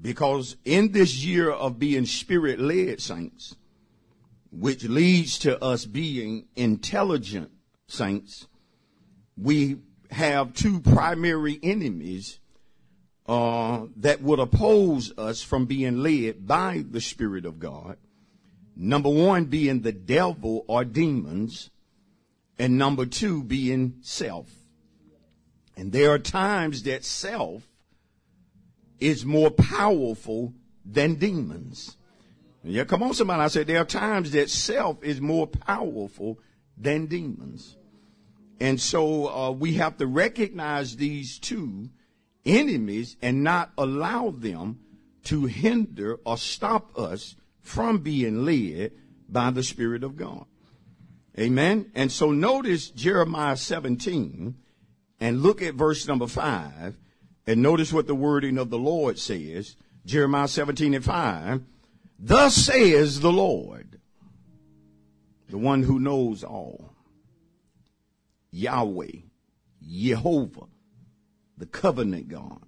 Because in this year of being spirit led saints, which leads to us being intelligent saints, we have two primary enemies uh, that would oppose us from being led by the Spirit of God. Number one being the devil or demons, and number two being self. And there are times that self is more powerful than demons. Yeah, come on, somebody. I said there are times that self is more powerful than demons. And so uh, we have to recognize these two enemies and not allow them to hinder or stop us from being led by the Spirit of God. Amen. And so notice Jeremiah 17 and look at verse number 5 and notice what the wording of the Lord says. Jeremiah 17 and 5. Thus says the Lord, the one who knows all. Yahweh, Jehovah, the covenant God,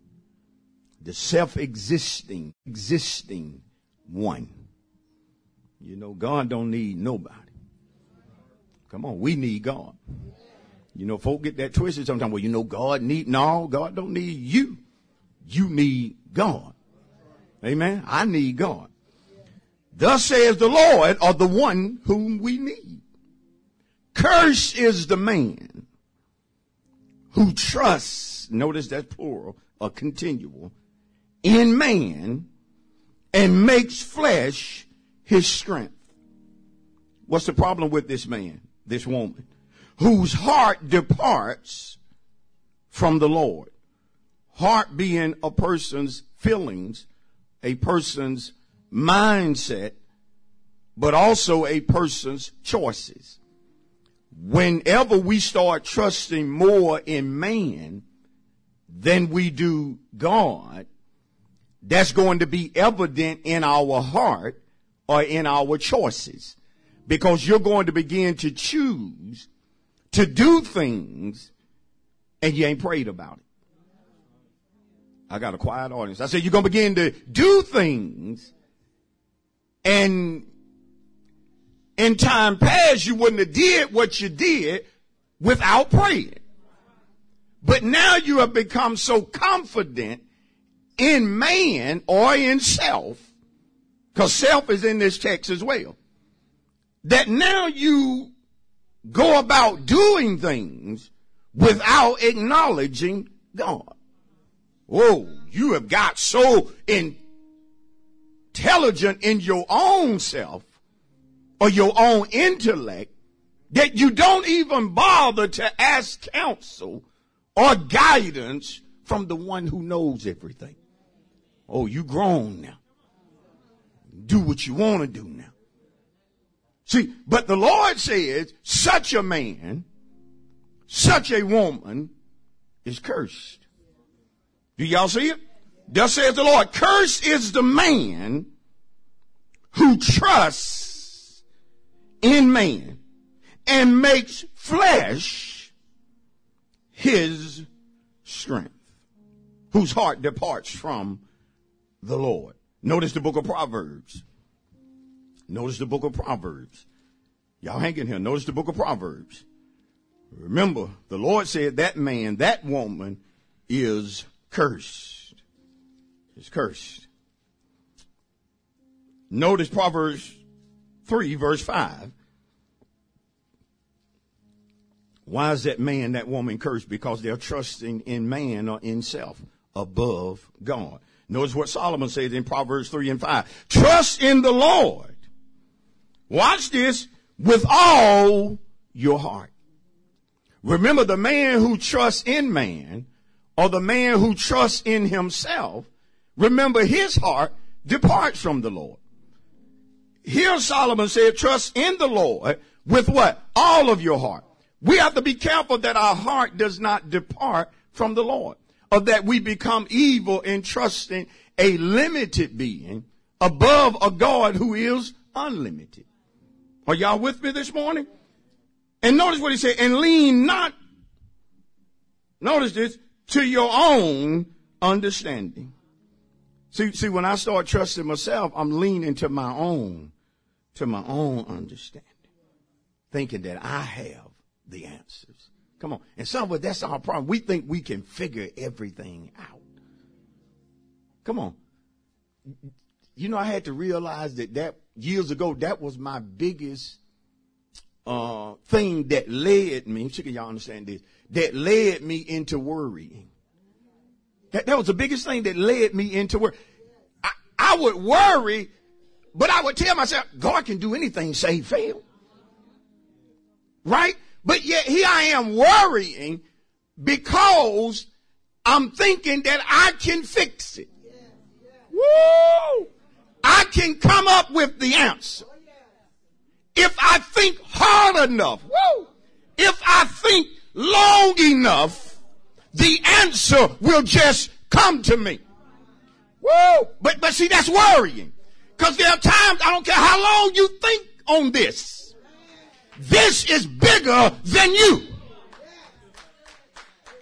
the self-existing, existing one. You know, God don't need nobody. Come on, we need God. You know, folk get that twisted sometimes. Well, you know, God need, no, God don't need you. You need God. Amen. I need God. Thus says the Lord, of the one whom we need. Curse is the man who trusts, notice that's plural, a continual, in man and makes flesh his strength. What's the problem with this man, this woman? Whose heart departs from the Lord. Heart being a person's feelings, a person's mindset, but also a person's choices. Whenever we start trusting more in man than we do God, that's going to be evident in our heart or in our choices. Because you're going to begin to choose to do things and you ain't prayed about it. I got a quiet audience. I said, you're going to begin to do things and in time past, you wouldn't have did what you did without praying. But now you have become so confident in man or in self, because self is in this text as well, that now you go about doing things without acknowledging God. Oh, you have got so intelligent in your own self or your own intellect that you don't even bother to ask counsel or guidance from the one who knows everything. Oh, you grown now. Do what you want to do now. See, but the Lord says such a man, such a woman is cursed. Do y'all see it? Thus says the Lord, cursed is the man who trusts in man and makes flesh his strength, whose heart departs from the Lord. Notice the book of Proverbs. Notice the book of Proverbs. Y'all hanging here. Notice the book of Proverbs. Remember, the Lord said that man, that woman is cursed. Is cursed. Notice Proverbs 3 verse 5. Why is that man, that woman cursed? Because they're trusting in man or in self above God. Notice what Solomon says in Proverbs 3 and 5. Trust in the Lord. Watch this with all your heart. Remember the man who trusts in man or the man who trusts in himself remember his heart departs from the Lord. Here Solomon said, trust in the Lord with what? All of your heart. We have to be careful that our heart does not depart from the Lord or that we become evil in trusting a limited being above a God who is unlimited. Are y'all with me this morning? And notice what he said, and lean not, notice this, to your own understanding. See, see, when I start trusting myself, I'm leaning to my own, to my own understanding, thinking that I have the answers. Come on. And some of us, that's our problem. We think we can figure everything out. Come on. You know, I had to realize that that years ago, that was my biggest uh, thing that led me. Sure, y'all understand this? That led me into worrying. That, that was the biggest thing that led me into worry. I, I would worry, but I would tell myself, God can do anything, save fail. Right? But yet here I am worrying because I'm thinking that I can fix it. Woo! Can come up with the answer. If I think hard enough, woo, if I think long enough, the answer will just come to me. Woo! But, but see, that's worrying. Cause there are times, I don't care how long you think on this. This is bigger than you.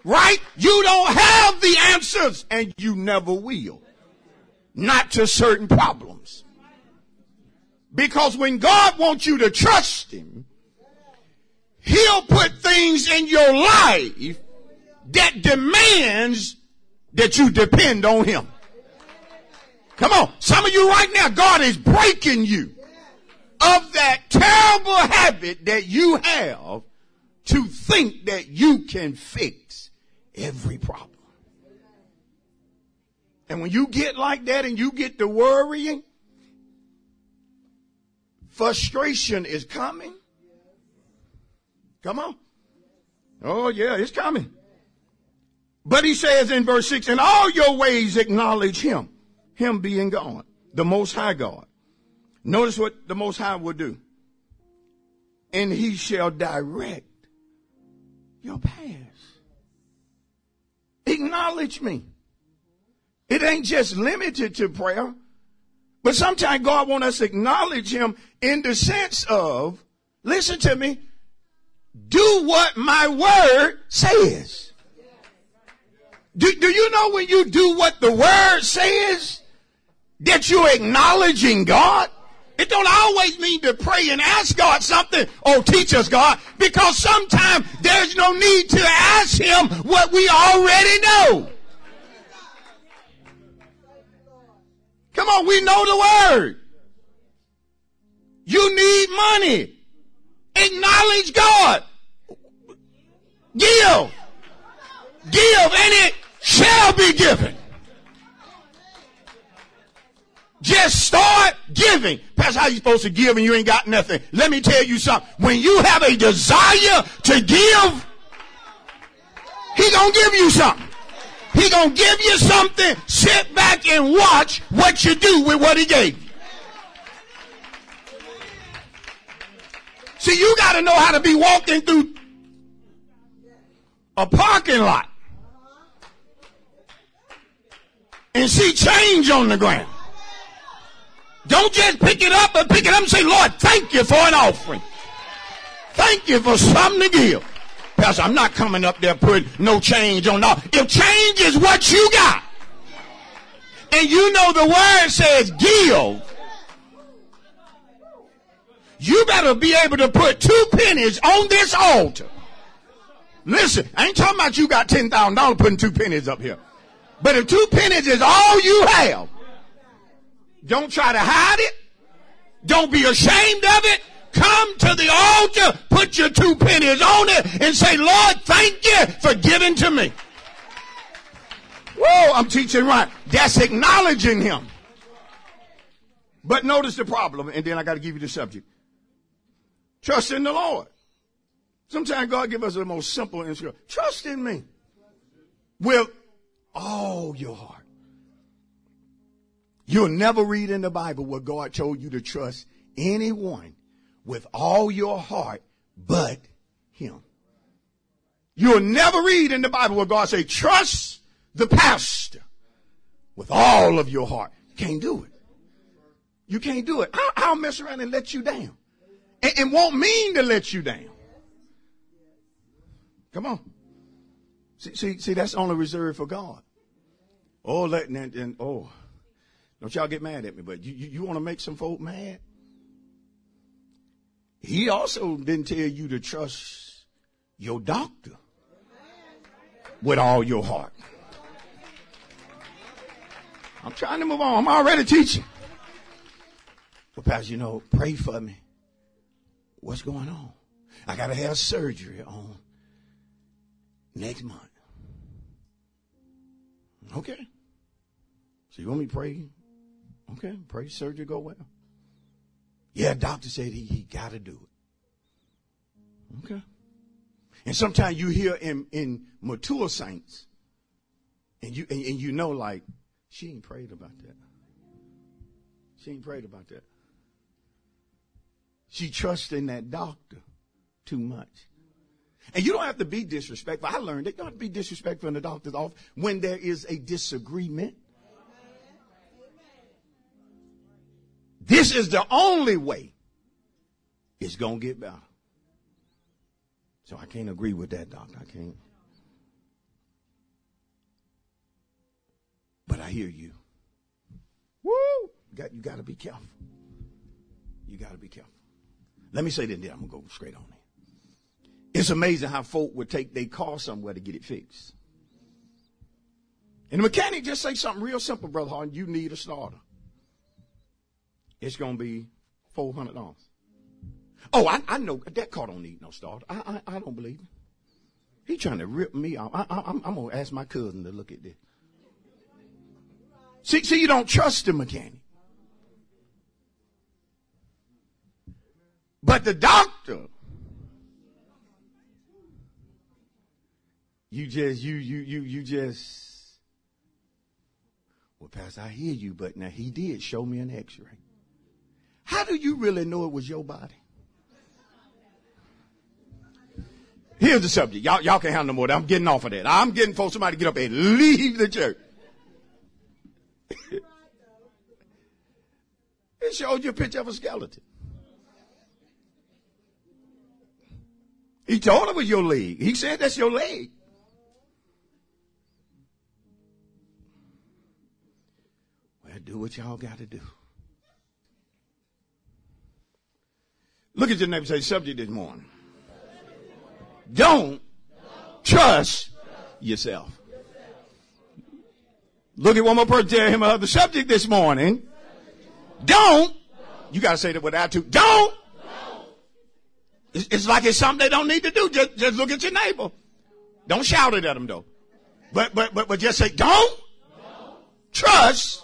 Right? You don't have the answers and you never will. Not to certain problems. Because when God wants you to trust Him, He'll put things in your life that demands that you depend on Him. Come on. Some of you right now, God is breaking you of that terrible habit that you have to think that you can fix every problem. And when you get like that and you get to worrying, frustration is coming. Come on. Oh yeah, it's coming. But he says in verse 6, in all your ways acknowledge him. Him being God, the most high God. Notice what the most high will do. And he shall direct your paths. Acknowledge me. It ain't just limited to prayer. But sometimes God wants us to acknowledge him in the sense of, listen to me, do what my word says. Do, do you know when you do what the word says that you're acknowledging God? It don't always mean to pray and ask God something. Oh, teach us, God. Because sometimes there's no need to ask Him what we already know. Come on, we know the word. You need money. Acknowledge God. Give. Give and it shall be given. Just start giving. Pastor, how you're supposed to give and you ain't got nothing? Let me tell you something. When you have a desire to give, he gonna give you something. He gonna give you something. Sit back and watch what you do with what he gave you. See, you gotta know how to be walking through a parking lot and see change on the ground. Don't just pick it up, but pick it up and say, Lord, thank you for an offering. Thank you for something to give. Pastor, I'm not coming up there putting no change on all. If change is what you got, and you know the word says give, you better be able to put two pennies on this altar. Listen, I ain't talking about you got $10,000 putting two pennies up here. But if two pennies is all you have, don't try to hide it. Don't be ashamed of it. Come to the altar, put your two pennies on it, and say, Lord, thank you for giving to me. Whoa, I'm teaching right. That's acknowledging him. But notice the problem, and then I got to give you the subject. Trust in the Lord. Sometimes God give us the most simple instruction. Trust in me with all your heart. You'll never read in the Bible where God told you to trust anyone with all your heart but him. You'll never read in the Bible where God say, trust the pastor with all of your heart. Can't do it. You can't do it. I'll, I'll mess around and let you down. And, and won't mean to let you down. Come on. See, see, see, that's only reserved for God. Oh, let, and, and oh, don't y'all get mad at me, but you, you, you want to make some folk mad? He also didn't tell you to trust your doctor with all your heart. I'm trying to move on. I'm already teaching. Well, Pastor, you know, pray for me. What's going on? I got to have surgery on next month. Okay. So you want me to pray? Okay, pray surgery go well. Yeah, doctor said he, he got to do it. Okay. And sometimes you hear in, in mature saints, and you and, and you know like she ain't prayed about that. She ain't prayed about that. She trusts in that doctor too much. And you don't have to be disrespectful. I learned that you don't have to be disrespectful in the doctor's office when there is a disagreement. This is the only way it's going to get better. So I can't agree with that, doctor. I can't. But I hear you. Woo! You got, you got to be careful. You got to be careful. Let me say this, then I'm going to go straight on it. It's amazing how folk would take their car somewhere to get it fixed. And the mechanic just say something real simple, Brother Harden. You need a starter. It's going to be $400. Oh, I, I know that car don't need no starter. I, I, I don't believe it. He trying to rip me off. I, going to ask my cousin to look at this. See, see, you don't trust the mechanic. But the doctor, you just, you, you, you, you just, well, Pastor, I hear you, but now he did show me an x-ray. How do you really know it was your body? Here's the subject. Y'all, y'all can't handle no more. I'm getting off of that. I'm getting for somebody to get up and leave the church. it showed you a picture of a skeleton. He told it was your leg. He said that's your leg. Well, do what y'all got to do. Look at your neighbor say subject this morning. Don't trust yourself. Look at one more person tell him about the subject this morning. Don't. You got to say that with attitude. Don't. It's, it's, like it's something they don't need to do. Just, just look at your neighbor. Don't shout it at them though. But, but, but, but just say, don't, trust,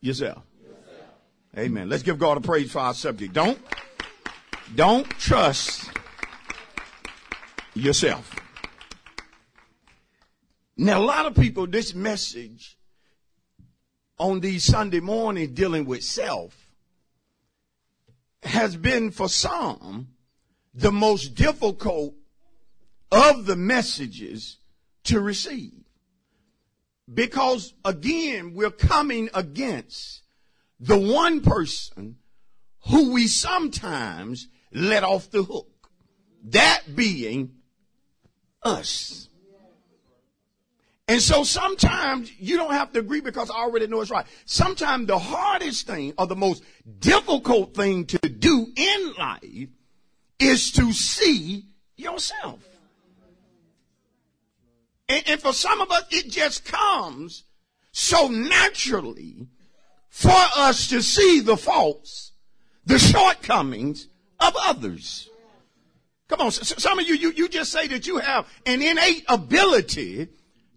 yourself. Amen. Let's give God a praise for our subject. Don't, don't trust yourself. Now, a lot of people, this message on these Sunday mornings dealing with self has been for some the most difficult of the messages to receive. Because again, we're coming against the one person who we sometimes let off the hook. That being us. And so sometimes you don't have to agree because I already know it's right. Sometimes the hardest thing or the most difficult thing to do in life is to see yourself. And, and for some of us, it just comes so naturally for us to see the faults, the shortcomings of others. Come on, some of you, you, you just say that you have an innate ability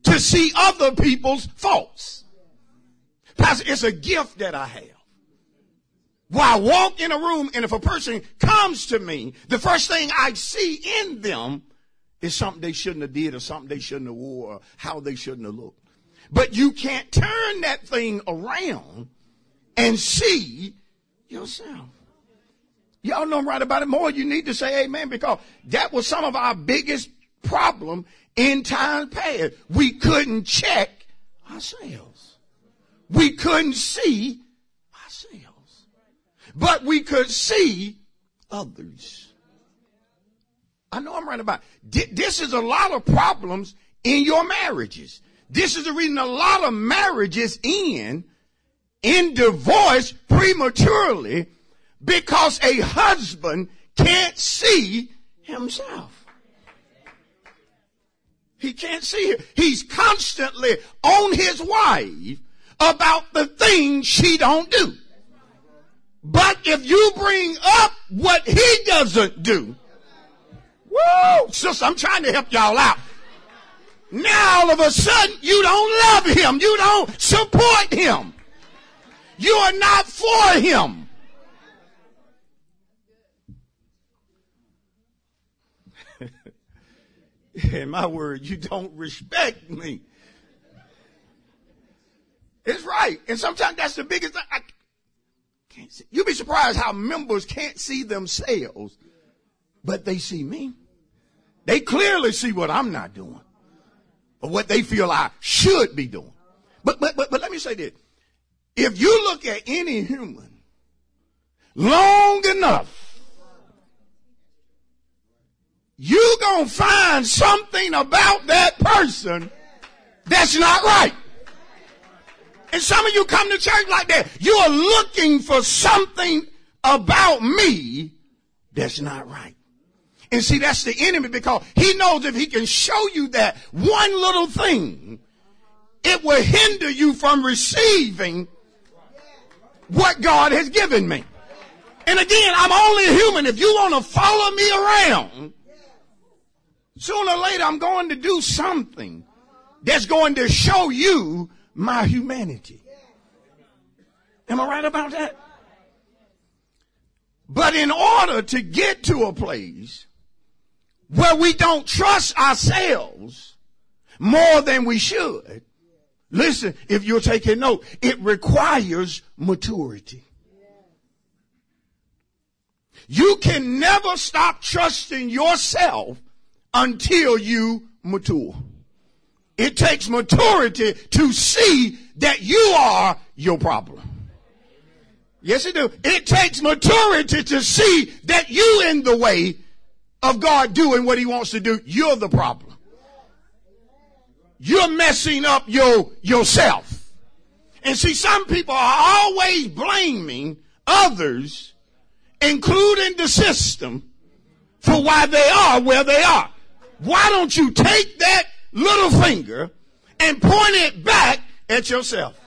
to see other people's faults. Pastor, it's a gift that I have. Well, I walk in a room and if a person comes to me, the first thing I see in them is something they shouldn't have did or something they shouldn't have wore or how they shouldn't have looked. But you can't turn that thing around and see yourself. Y'all know I'm right about it. More you need to say amen because that was some of our biggest problem in times past. We couldn't check ourselves. We couldn't see ourselves. But we could see others. I know I'm right about it. This is a lot of problems in your marriages. This is the reason a lot of marriages end in divorce prematurely because a husband can't see himself. He can't see her. He's constantly on his wife about the things she don't do. But if you bring up what he doesn't do, whoa, sister, I'm trying to help y'all out. Now all of a sudden you don't love him. You don't support him. You are not for him. in my word, you don't respect me. It's right. And sometimes that's the biggest thing. I can't see. You'd be surprised how members can't see themselves, but they see me. They clearly see what I'm not doing or what they feel I should be doing. But, but, but, but let me say this. If you look at any human long enough, you gonna find something about that person that's not right. And some of you come to church like that. You are looking for something about me that's not right. And see, that's the enemy because he knows if he can show you that one little thing, it will hinder you from receiving what God has given me. And again, I'm only human. If you want to follow me around, Sooner or later, I'm going to do something that's going to show you my humanity. Am I right about that? But in order to get to a place where we don't trust ourselves more than we should, listen, if you're taking note, it requires maturity. You can never stop trusting yourself until you mature. It takes maturity to see that you are your problem. Yes, it do. It takes maturity to see that you in the way of God doing what he wants to do. You're the problem. You're messing up your, yourself. And see, some people are always blaming others, including the system, for why they are where they are why don't you take that little finger and point it back at yourself?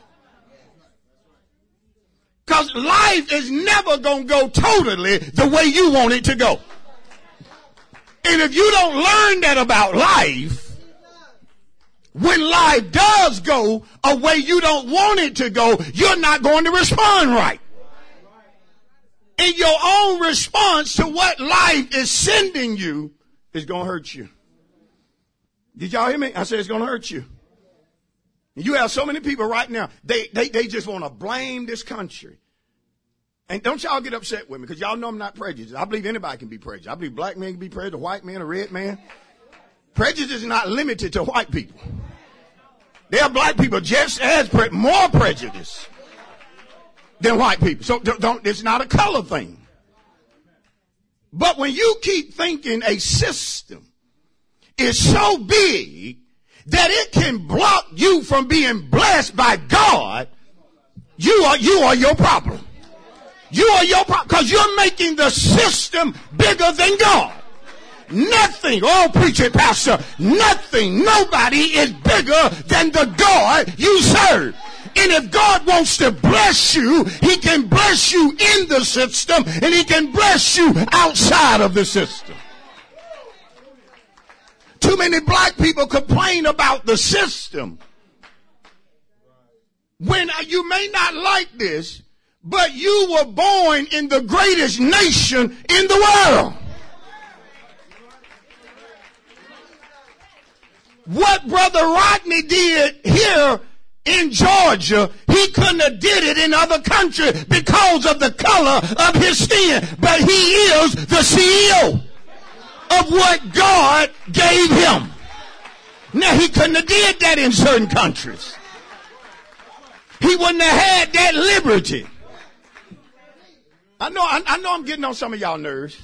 Because life is never going to go totally the way you want it to go. And if you don't learn that about life, when life does go a way you don't want it to go, you're not going to respond right. And your own response to what life is sending you is going to hurt you. Did y'all hear me? I said it's going to hurt you. You have so many people right now, they, they, they just want to blame this country. And don't y'all get upset with me because y'all know I'm not prejudiced. I believe anybody can be prejudiced. I believe black men can be prejudiced, a white man, a red man. Prejudice is not limited to white people. There are black people just as pre- more prejudiced than white people. So don't, don't, it's not a color thing. But when you keep thinking a system is so big that it can block you from being blessed by God, you are, you are your problem. You are your problem because you're making the system bigger than God. Nothing, oh preacher pastor, nothing, nobody is bigger than the God you serve. And if God wants to bless you, He can bless you in the system and He can bless you outside of the system. Too many black people complain about the system. When you may not like this, but you were born in the greatest nation in the world. What Brother Rodney did here in Georgia, he couldn't have did it in other countries because of the color of his skin. But he is the CEO of what God gave him. Now he couldn't have did that in certain countries. He wouldn't have had that liberty. I know, I, I know I'm getting on some of y'all nerves.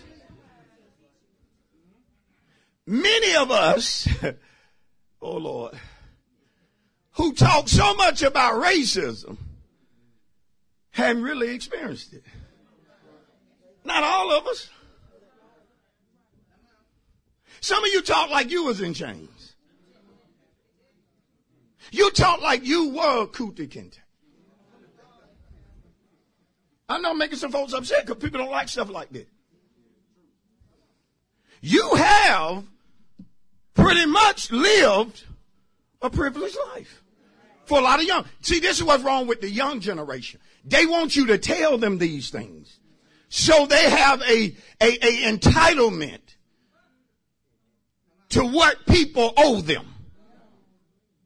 Many of us, oh Lord, who talk so much about racism haven't really experienced it. Not all of us. Some of you talk like you was in chains. You talk like you were Kunta Kinte. I know I'm making some folks upset because people don't like stuff like that. You have pretty much lived a privileged life for a lot of young. See, this is what's wrong with the young generation. They want you to tell them these things. So they have a, a, a entitlement to what people owe them.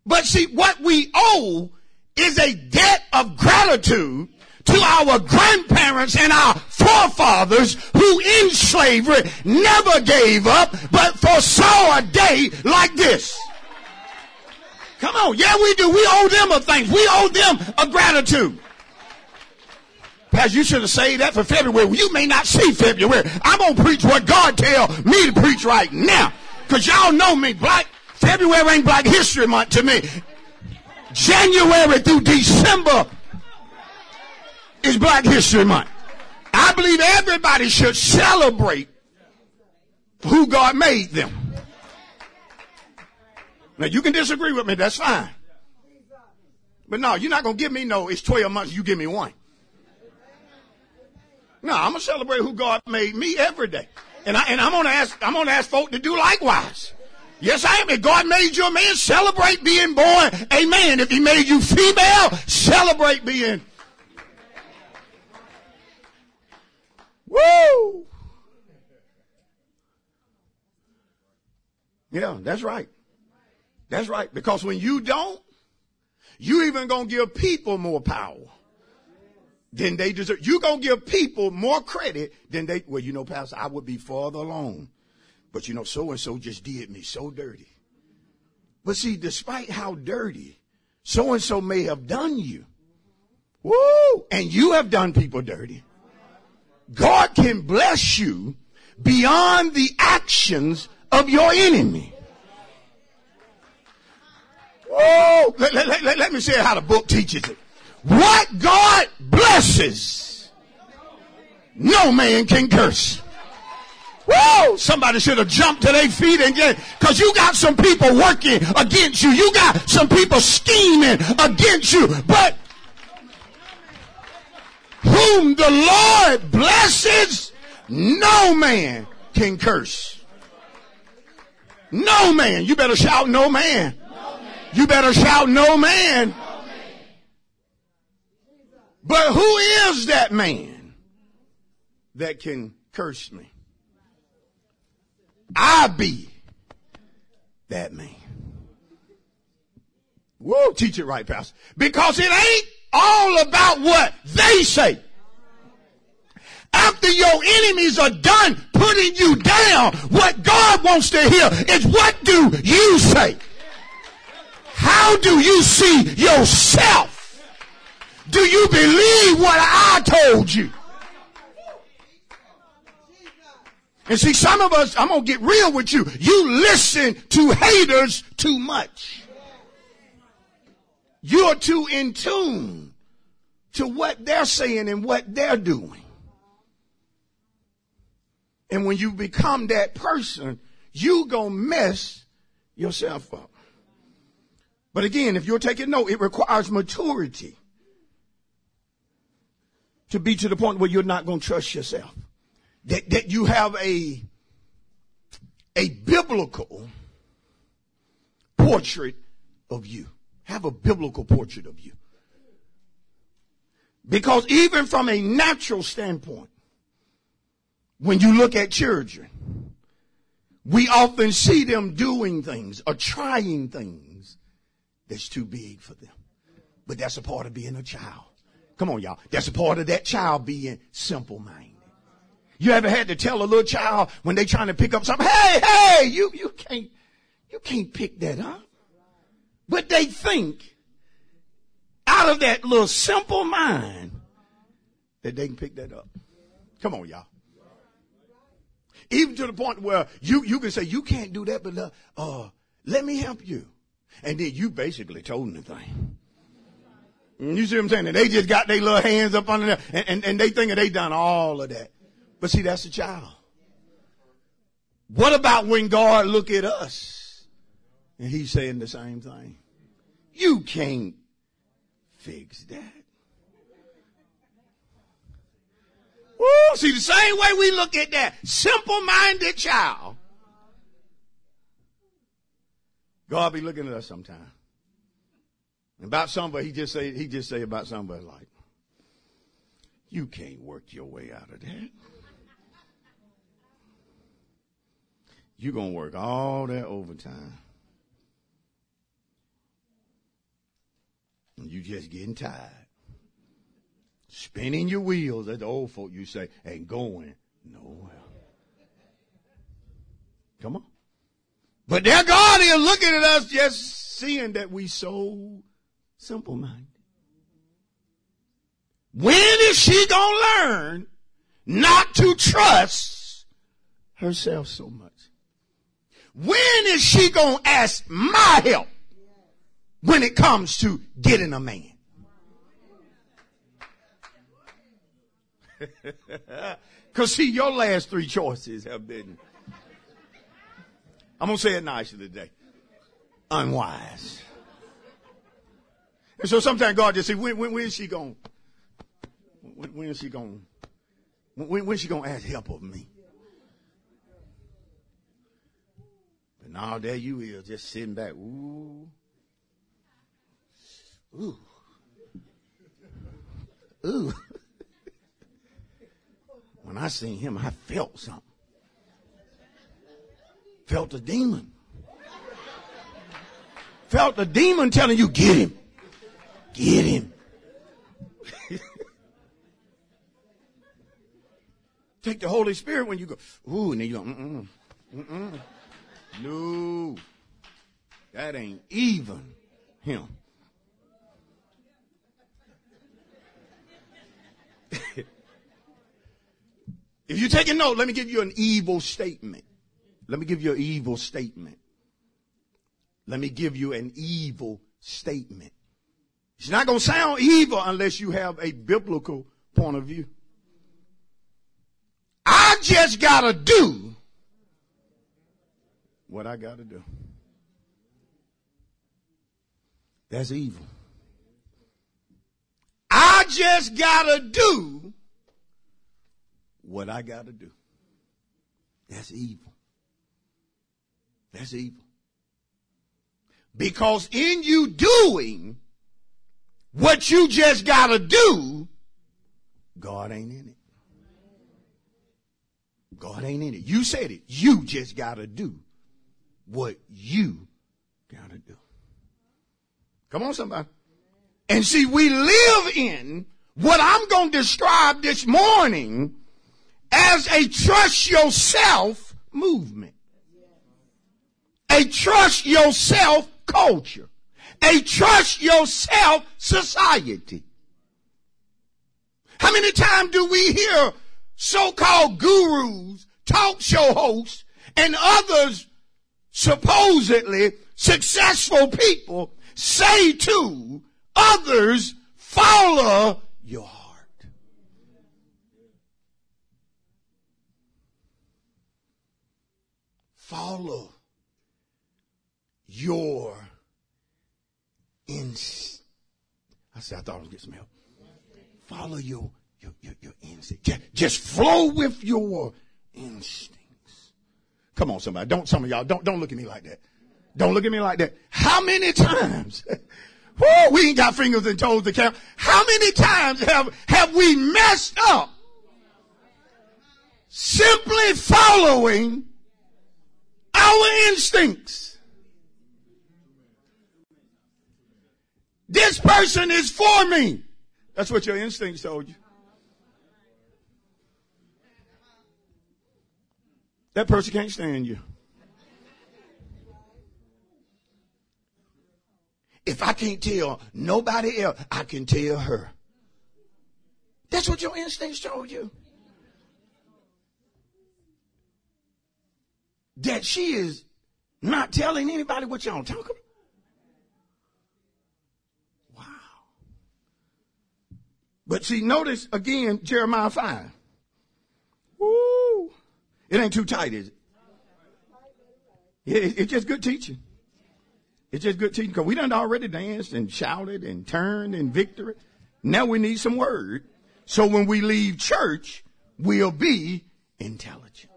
But see, what we owe is a debt of gratitude to our grandparents and our forefathers who in slavery never gave up but foresaw a day like this. Come on. Yeah, we do. We owe them a thanks. We owe them a gratitude. Pastor, you should have saved that for February. Well, you may not see February. I'm going to preach what God tell me to preach right now. Cause y'all know me. Black, February ain't Black History Month to me. January through December is Black History Month. I believe everybody should celebrate who God made them. Now you can disagree with me, that's fine. But no, you're not gonna give me no, it's 12 months, you give me one. No, I'm gonna celebrate who God made me every day. And I and I'm gonna ask I'm gonna ask folk to do likewise. Yes, I am. If God made you a man, celebrate being born a man. If he made you female, celebrate being Woo! Yeah, that's right. That's right. Because when you don't, you even gonna give people more power than they deserve. You're gonna give people more credit than they, well, you know, Pastor, I would be farther along. But you know, so and so just did me so dirty. But see, despite how dirty so and so may have done you, woo, and you have done people dirty, God can bless you beyond the actions of your enemy. Oh, let, let, let, let me say how the book teaches it. What God blesses, no man can curse. Whoa! Somebody should have jumped to their feet and get, cause you got some people working against you. You got some people scheming against you. But whom the Lord blesses, no man can curse. No man. You better shout no man. You better shout no man. But who is that man that can curse me? I be that man. Whoa, teach it right, Pastor. Because it ain't all about what they say. After your enemies are done putting you down, what God wants to hear is what do you say? How do you see yourself? Do you believe what I told you? And see, some of us, I'm going to get real with you. You listen to haters too much. You're too in tune to what they're saying and what they're doing. And when you become that person, you gonna mess yourself up. But again, if you're taking note, it requires maturity to be to the point where you're not going to trust yourself. That, that you have a, a biblical portrait of you. Have a biblical portrait of you. Because even from a natural standpoint, when you look at children, we often see them doing things or trying things that's too big for them. But that's a part of being a child. Come on, y'all. That's a part of that child being simple minded. You ever had to tell a little child when they trying to pick up something, hey, hey, you, you can't, you can't pick that up. But they think out of that little simple mind that they can pick that up. Come on, y'all. Even to the point where you, you can say, you can't do that, but uh, uh, let me help you. And then you basically told them the thing. Mm, you see what I'm saying? And they just got their little hands up under there and, and, and they think they done all of that. But see, that's a child. What about when God look at us and he's saying the same thing? You can't fix that. Woo, see, the same way we look at that simple-minded child, God be looking at us sometime. About somebody, he just say, he just say about somebody like, you can't work your way out of that. You're to work all that overtime. And you just getting tired. Spinning your wheels, as the old folk you say, and going nowhere. Come on. But there God is looking at us just seeing that we so simple minded. When is she gonna learn not to trust herself so much? When is she gonna ask my help when it comes to getting a man? Cause see, your last three choices have been, I'm gonna say it nicely today, unwise. And so sometimes God just say, when, when, when is she going, when, when is she going, when, when is she going to ask help of me? But now there you is, just sitting back, ooh, ooh, ooh. when I seen him, I felt something. Felt a demon. Felt a demon telling you, get him. Get him. Take the Holy Spirit when you go, ooh, and then you go, mm-mm, mm-mm. No. That ain't even him. if you take a note, let me give you an evil statement. Let me give you an evil statement. Let me give you an evil statement. It's not going to sound evil unless you have a biblical point of view. I just got to do what I got to do. That's evil. I just got to do what I got to do. That's evil. That's evil. Because in you doing what you just gotta do, God ain't in it. God ain't in it. You said it. You just gotta do what you gotta do. Come on, somebody. And see, we live in what I'm going to describe this morning as a trust yourself movement. A trust yourself culture a trust yourself society. How many times do we hear so-called gurus, talk show hosts, and others supposedly successful people say to others, follow your heart. Follow your I said, I thought I was getting some help. Follow your, your, your, your instinct. Just, just flow with your instincts. Come on, somebody. Don't, some of y'all, don't, don't look at me like that. Don't look at me like that. How many times? Whoa, we ain't got fingers and toes to count. How many times have, have we messed up simply following our instincts? This person is for me. That's what your instincts told you. That person can't stand you. If I can't tell nobody else, I can tell her. That's what your instincts told you. That she is not telling anybody what y'all talking about. But see, notice again Jeremiah 5. Woo. It ain't too tight, is it? it it's just good teaching. It's just good teaching because we done already danced and shouted and turned in victory. Now we need some word. So when we leave church, we'll be intelligent.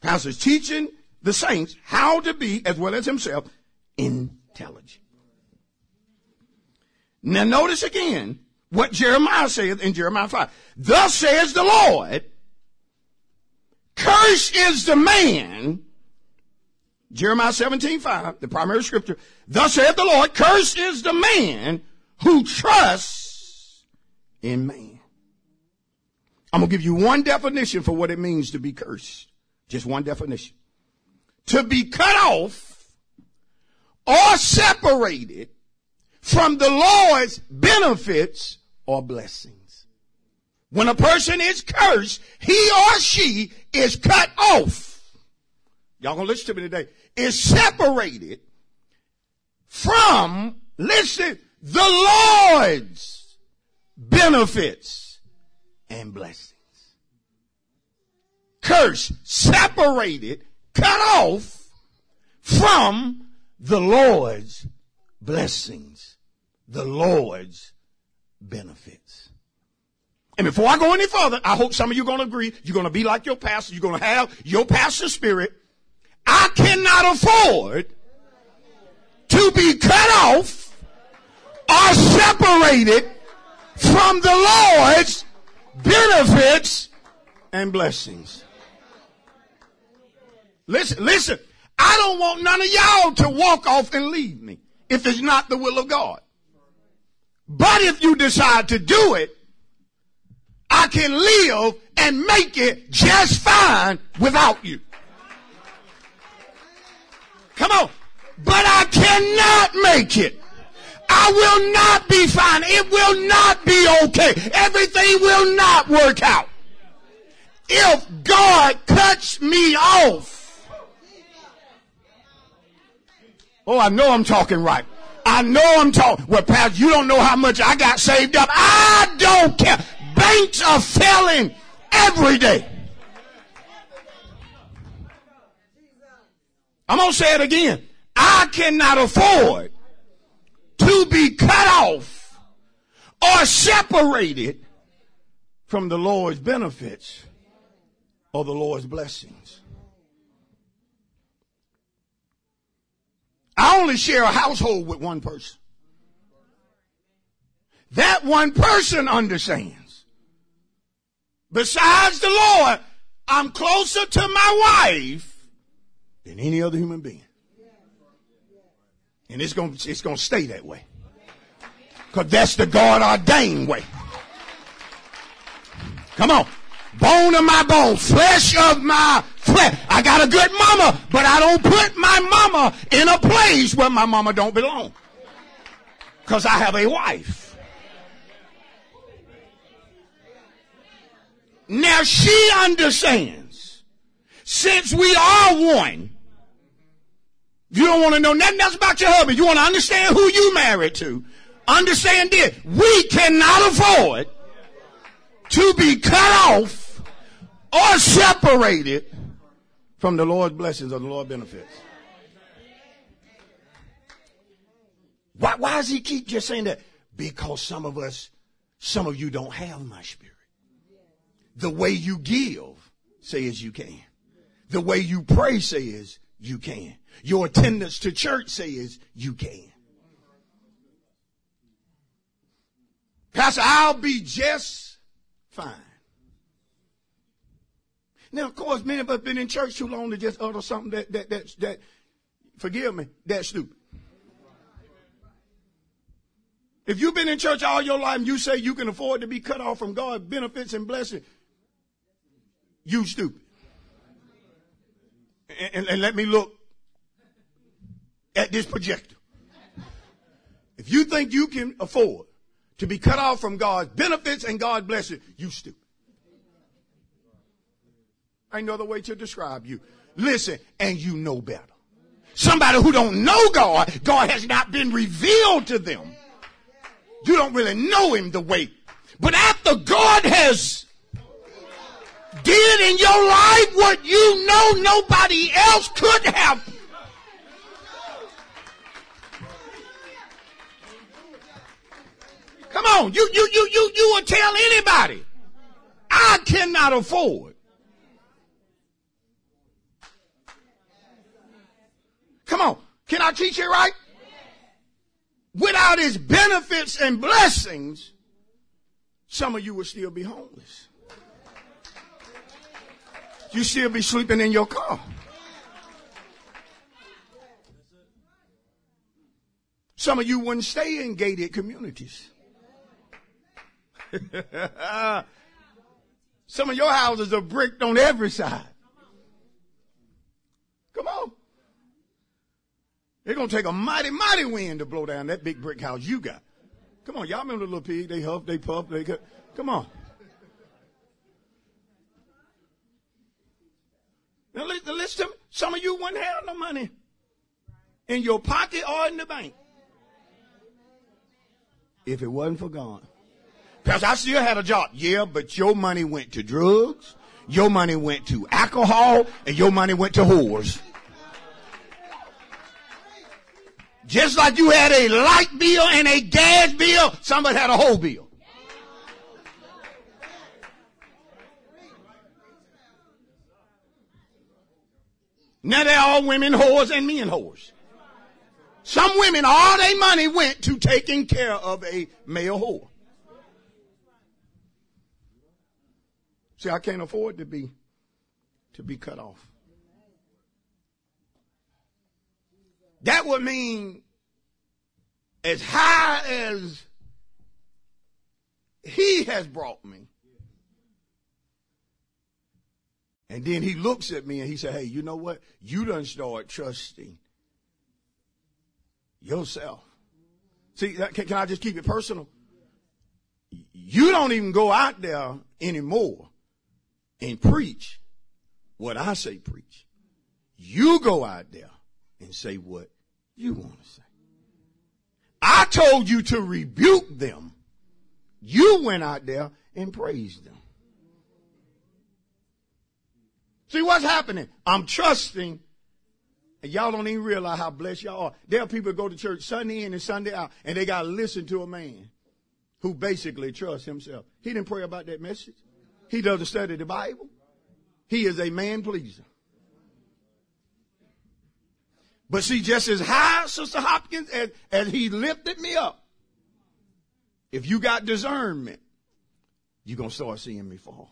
Pastor's teaching the saints how to be, as well as himself, intelligent. Now notice again what Jeremiah says in Jeremiah 5. Thus says the Lord, curse is the man, Jeremiah 17, 5, the primary scripture, thus saith the Lord, curse is the man who trusts in man. I'm gonna give you one definition for what it means to be cursed. Just one definition to be cut off or separated from the Lord's benefits or blessings. When a person is cursed, he or she is cut off. Y'all gonna listen to me today. Is separated from, listen, the Lord's benefits and blessings. Cursed, separated cut off from the Lord's blessings, the Lord's benefits. And before I go any further, I hope some of you are going to agree. You're going to be like your pastor. You're going to have your pastor spirit. I cannot afford to be cut off or separated from the Lord's benefits and blessings. Listen, listen. I don't want none of y'all to walk off and leave me if it's not the will of God. But if you decide to do it, I can live and make it just fine without you. Come on. But I cannot make it. I will not be fine. It will not be okay. Everything will not work out. If God cuts me off Oh, I know I'm talking right. I know I'm talking. Well, Pastor, you don't know how much I got saved up. I don't care. Banks are failing every day. I'm going to say it again. I cannot afford to be cut off or separated from the Lord's benefits or the Lord's blessings. I only share a household with one person. That one person understands. Besides the Lord, I'm closer to my wife than any other human being. And it's going to it's going to stay that way. Cuz that's the God ordained way. Come on bone of my bone, flesh of my flesh. I got a good mama, but I don't put my mama in a place where my mama don't belong. Cause I have a wife. Now she understands, since we are one, you don't want to know nothing else about your husband. You want to understand who you married to. Understand this. We cannot afford to be cut off or separated from the Lord's blessings or the Lord's benefits. Why, why does he keep just saying that? Because some of us, some of you don't have my spirit. The way you give says you can. The way you pray says you can. Your attendance to church says you can. Pastor, I'll be just fine. Course, many of us been in church too long to just utter something that, that, that, that, forgive me, that's stupid. If you've been in church all your life and you say you can afford to be cut off from God's benefits and blessings, you stupid. And, and, and let me look at this projector. If you think you can afford to be cut off from God's benefits and God's blessings, you stupid. Ain't no other way to describe you. Listen, and you know better. Somebody who don't know God, God has not been revealed to them. You don't really know him the way. But after God has did in your life what you know nobody else could have. Come on, you you you you you will tell anybody. I cannot afford. Come on, can I teach it right? Without his benefits and blessings, some of you will still be homeless you still be sleeping in your car. Some of you wouldn't stay in gated communities. Some of your houses are bricked on every side. Come on. It's to take a mighty, mighty wind to blow down that big brick house you got. Come on, y'all remember the little pig? They huff, they puff, they cut. Come on. Now listen, listen. Some of you wouldn't have no money in your pocket or in the bank if it wasn't for God. Because I still had a job. Yeah, but your money went to drugs, your money went to alcohol, and your money went to whores. Just like you had a light bill and a gas bill, somebody had a whole bill. Now they're all women whores and men whores. Some women, all their money went to taking care of a male whore. See, I can't afford to be, to be cut off. That would mean as high as he has brought me, And then he looks at me and he said, Hey, you know what? You done start trusting yourself. See, can, can I just keep it personal? You don't even go out there anymore and preach what I say preach. You go out there and say what you want to say. I told you to rebuke them. You went out there and praised them. See what's happening? I'm trusting. And y'all don't even realize how blessed y'all are. There are people go to church Sunday in and Sunday out, and they got to listen to a man who basically trusts himself. He didn't pray about that message. He doesn't study the Bible. He is a man pleaser. But see, just as high, Sister Hopkins, as, as he lifted me up, if you got discernment, you're going to start seeing me fall.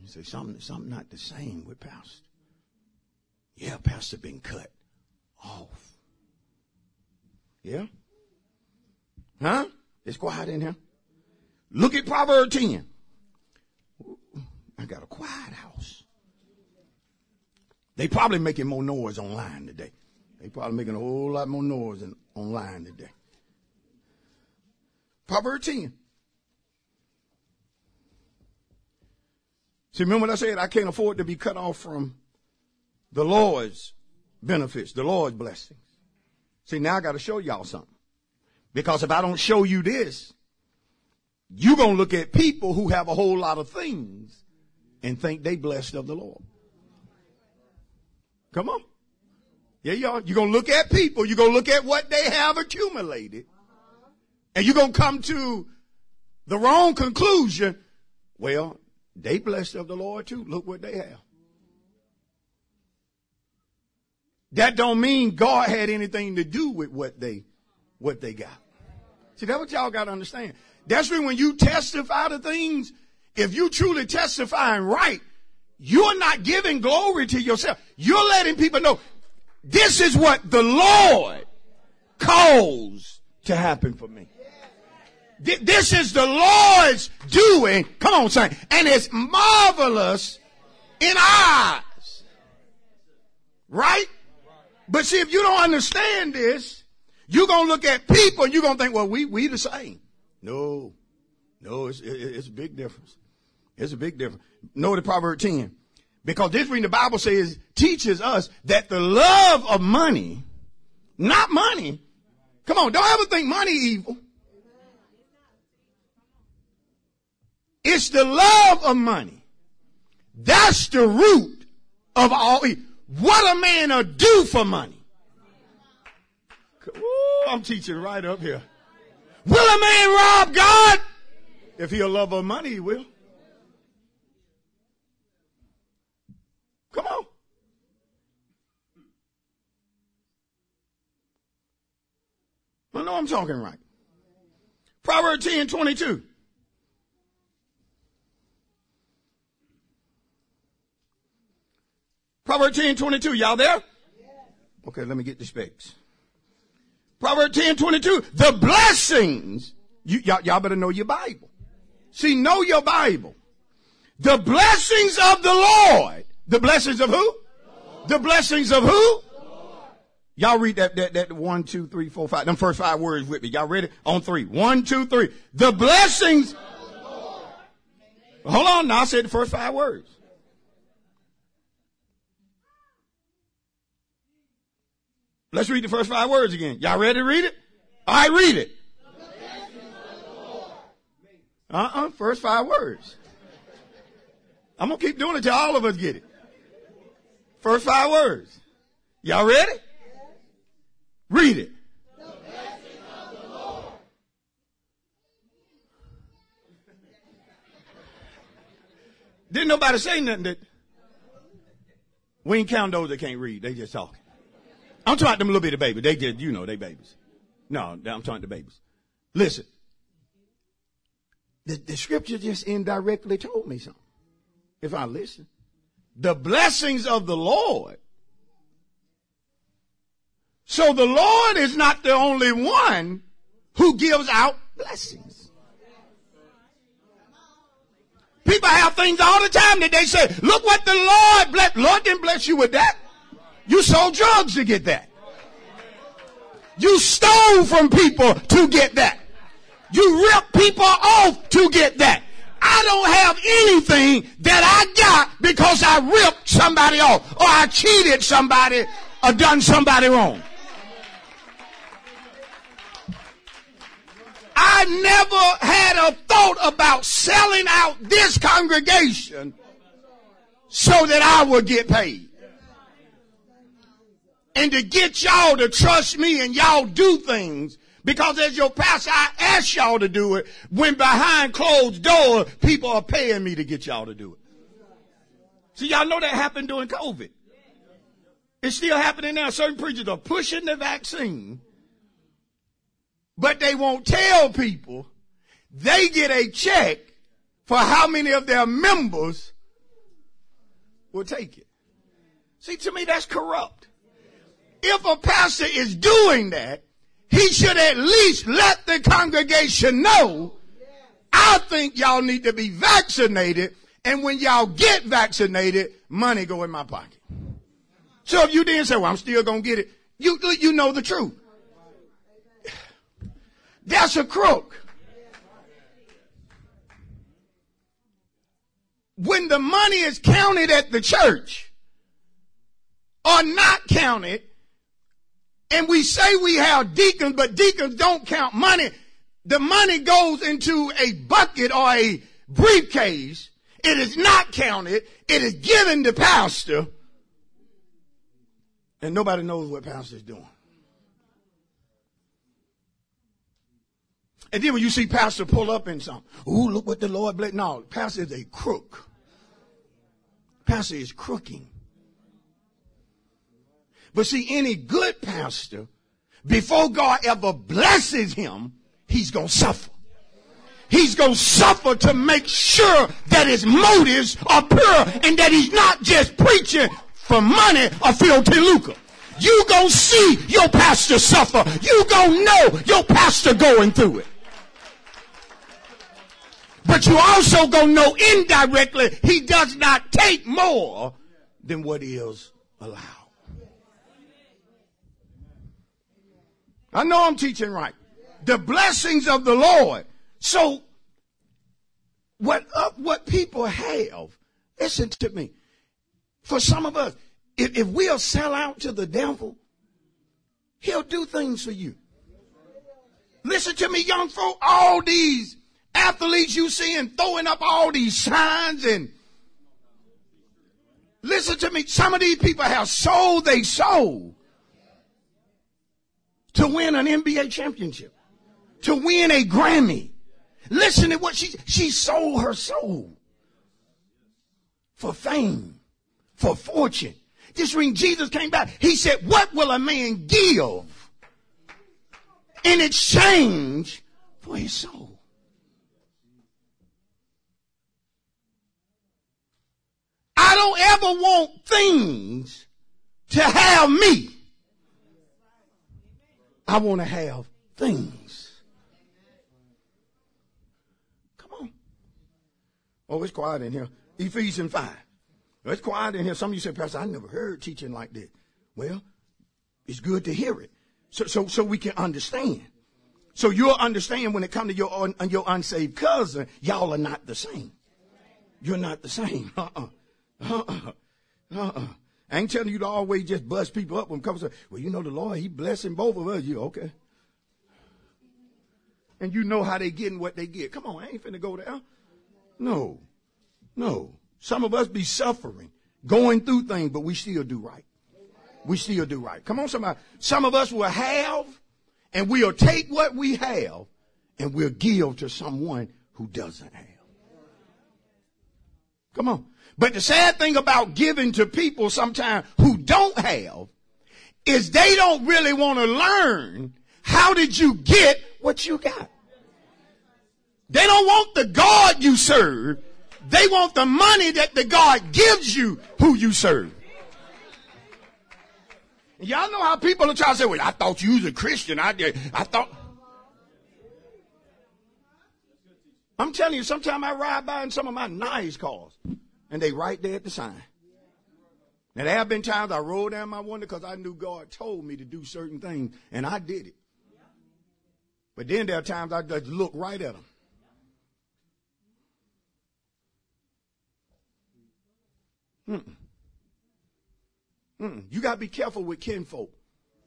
You say, something, something not the same with Pastor. Yeah, Pastor been cut off. Yeah? Huh? It's quiet in here. Look at Proverbs 10. I got a quiet house. They probably making more noise online today. They probably making a whole lot more noise in, online today. Proverbs 10. See, remember what I said? I can't afford to be cut off from the Lord's benefits, the Lord's blessings. See, now I got to show y'all something. Because if I don't show you this, you're going to look at people who have a whole lot of things and think they blessed of the Lord. Come on. Yeah, y'all. You're going to look at people. You're going to look at what they have accumulated. And you're going to come to the wrong conclusion. Well, they blessed of the Lord too. Look what they have. That don't mean God had anything to do with what they, what they got. See, that's what y'all got to understand. That's when when you testify to things, if you truly testifying right, you're not giving glory to yourself. You're letting people know this is what the Lord calls to happen for me. This is the Lord's doing. Come on, say, and it's marvelous in eyes. Right? But see, if you don't understand this, you're going to look at people and you're going to think, well, we, we the same. No, no, it's, it's a big difference. It's a big difference. Notice Proverb 10. Because this reading the Bible says, teaches us that the love of money, not money, come on, don't ever think money evil. It's the love of money. That's the root of all evil. What a man will do for money. Ooh, I'm teaching right up here. Will a man rob God? If he'll love of money, he will. Come on. I know I'm talking right. Proverbs 10 22. Proverbs 10 22. Y'all there? Okay, let me get the specs. Proverbs 10 22. The blessings. You, y'all, y'all better know your Bible. See, know your Bible. The blessings of the Lord. The blessings of who? Lord. The blessings of who? Y'all read that, that, that one, two, three, four, five, them first five words with me. Y'all ready? On three. One, two, three. The blessings. Hold on. Now I said the first five words. Let's read the first five words again. Y'all ready to read it? I read it. Uh-uh, first five words. I'm gonna keep doing it till all of us get it. First five words. Y'all ready? Read it. Didn't nobody say nothing that we ain't count those that can't read. They just talking. I'm talking to them little bit bitty babies. They just, you know, they babies. No, I'm talking to babies. Listen. The, the scripture just indirectly told me something. If I listen. The blessings of the Lord. So the Lord is not the only one who gives out blessings. People have things all the time that they say, look what the Lord bless. Lord didn't bless you with that. You sold drugs to get that. You stole from people to get that. You ripped people off to get that. I don't have anything that I got because I ripped somebody off or I cheated somebody or done somebody wrong. I never had a thought about selling out this congregation so that I would get paid and to get y'all to trust me and y'all do things. Because as your pastor, I ask y'all to do it when behind closed doors, people are paying me to get y'all to do it. See, y'all know that happened during COVID. It's still happening now. Certain preachers are pushing the vaccine, but they won't tell people they get a check for how many of their members will take it. See, to me, that's corrupt if a pastor is doing that, he should at least let the congregation know, I think y'all need to be vaccinated. And when y'all get vaccinated, money go in my pocket. So if you didn't say, well, I'm still going to get it, you, you know the truth. That's a crook. When the money is counted at the church or not counted, and we say we have deacons, but deacons don't count money. The money goes into a bucket or a briefcase. It is not counted. It is given to pastor. And nobody knows what pastor is doing. And then when you see pastor pull up in something, ooh, look what the Lord blessed. No, pastor is a crook. Pastor is crooking. But see, any good pastor, before God ever blesses him, he's going to suffer. He's going to suffer to make sure that his motives are pure and that he's not just preaching for money or filthy lucre. You gonna see your pastor suffer. You gonna know your pastor going through it. But you also gonna know indirectly he does not take more than what is allowed. I know I'm teaching right. The blessings of the Lord. So what uh, what people have, listen to me. For some of us, if, if we'll sell out to the devil, he'll do things for you. Listen to me, young folk, all these athletes you seeing throwing up all these signs and listen to me, some of these people have sold they soul to win an NBA championship, to win a Grammy. Listen to what she, she sold her soul for fame, for fortune. Just when Jesus came back, he said, what will a man give in exchange for his soul? I don't ever want things to have me. I want to have things. Come on. Oh, it's quiet in here. Ephesians 5. It's quiet in here. Some of you say, Pastor, I never heard teaching like this. Well, it's good to hear it. So, so, so we can understand. So you'll understand when it comes to your, un, your unsaved cousin, y'all are not the same. You're not the same. Uh-uh. Uh-uh. Uh-uh. I ain't telling you to always just bust people up when it comes to, well, you know, the Lord, He blessing both of us. You okay. And you know how they getting what they get. Come on, I ain't finna go there. No. No. Some of us be suffering, going through things, but we still do right. We still do right. Come on, somebody. Some of us will have, and we'll take what we have, and we'll give to someone who doesn't have. Come on. But the sad thing about giving to people sometimes who don't have is they don't really want to learn how did you get what you got. They don't want the God you serve. They want the money that the God gives you who you serve. Y'all know how people are trying to say, well, I thought you was a Christian. I did. I thought. I'm telling you, sometimes I ride by in some of my nice cars and they right there at the sign. Now there have been times I rolled down my window because I knew God told me to do certain things, and I did it. But then there are times I just look right at them. Mm-mm. Mm-mm. You got to be careful with kinfolk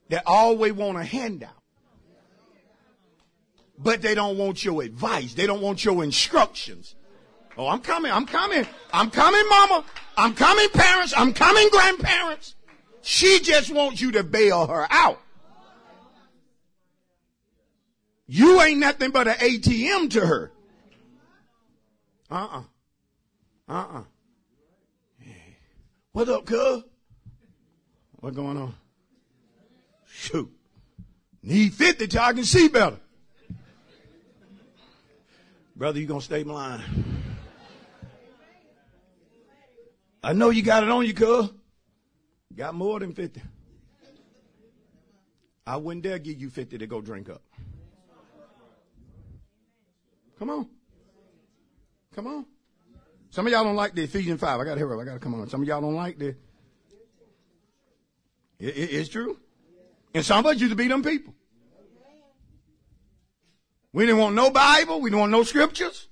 that always want a handout. But they don't want your advice. They don't want your instructions. Oh, I'm coming. I'm coming. I'm coming, mama. I'm coming, parents. I'm coming, grandparents. She just wants you to bail her out. You ain't nothing but an ATM to her. Uh-uh. Uh-uh. What up, cuz? What going on? Shoot. Need 50 till I can see better. Brother, you gonna stay blind. I know you got it on you, cuz. Got more than 50. I wouldn't dare give you 50 to go drink up. Come on. Come on. Some of y'all don't like the Ephesians 5. I got to hear it. I got to come on. Some of y'all don't like the. It, it, it's true. And some of us used to be them people. We didn't want no Bible. We didn't want no scriptures.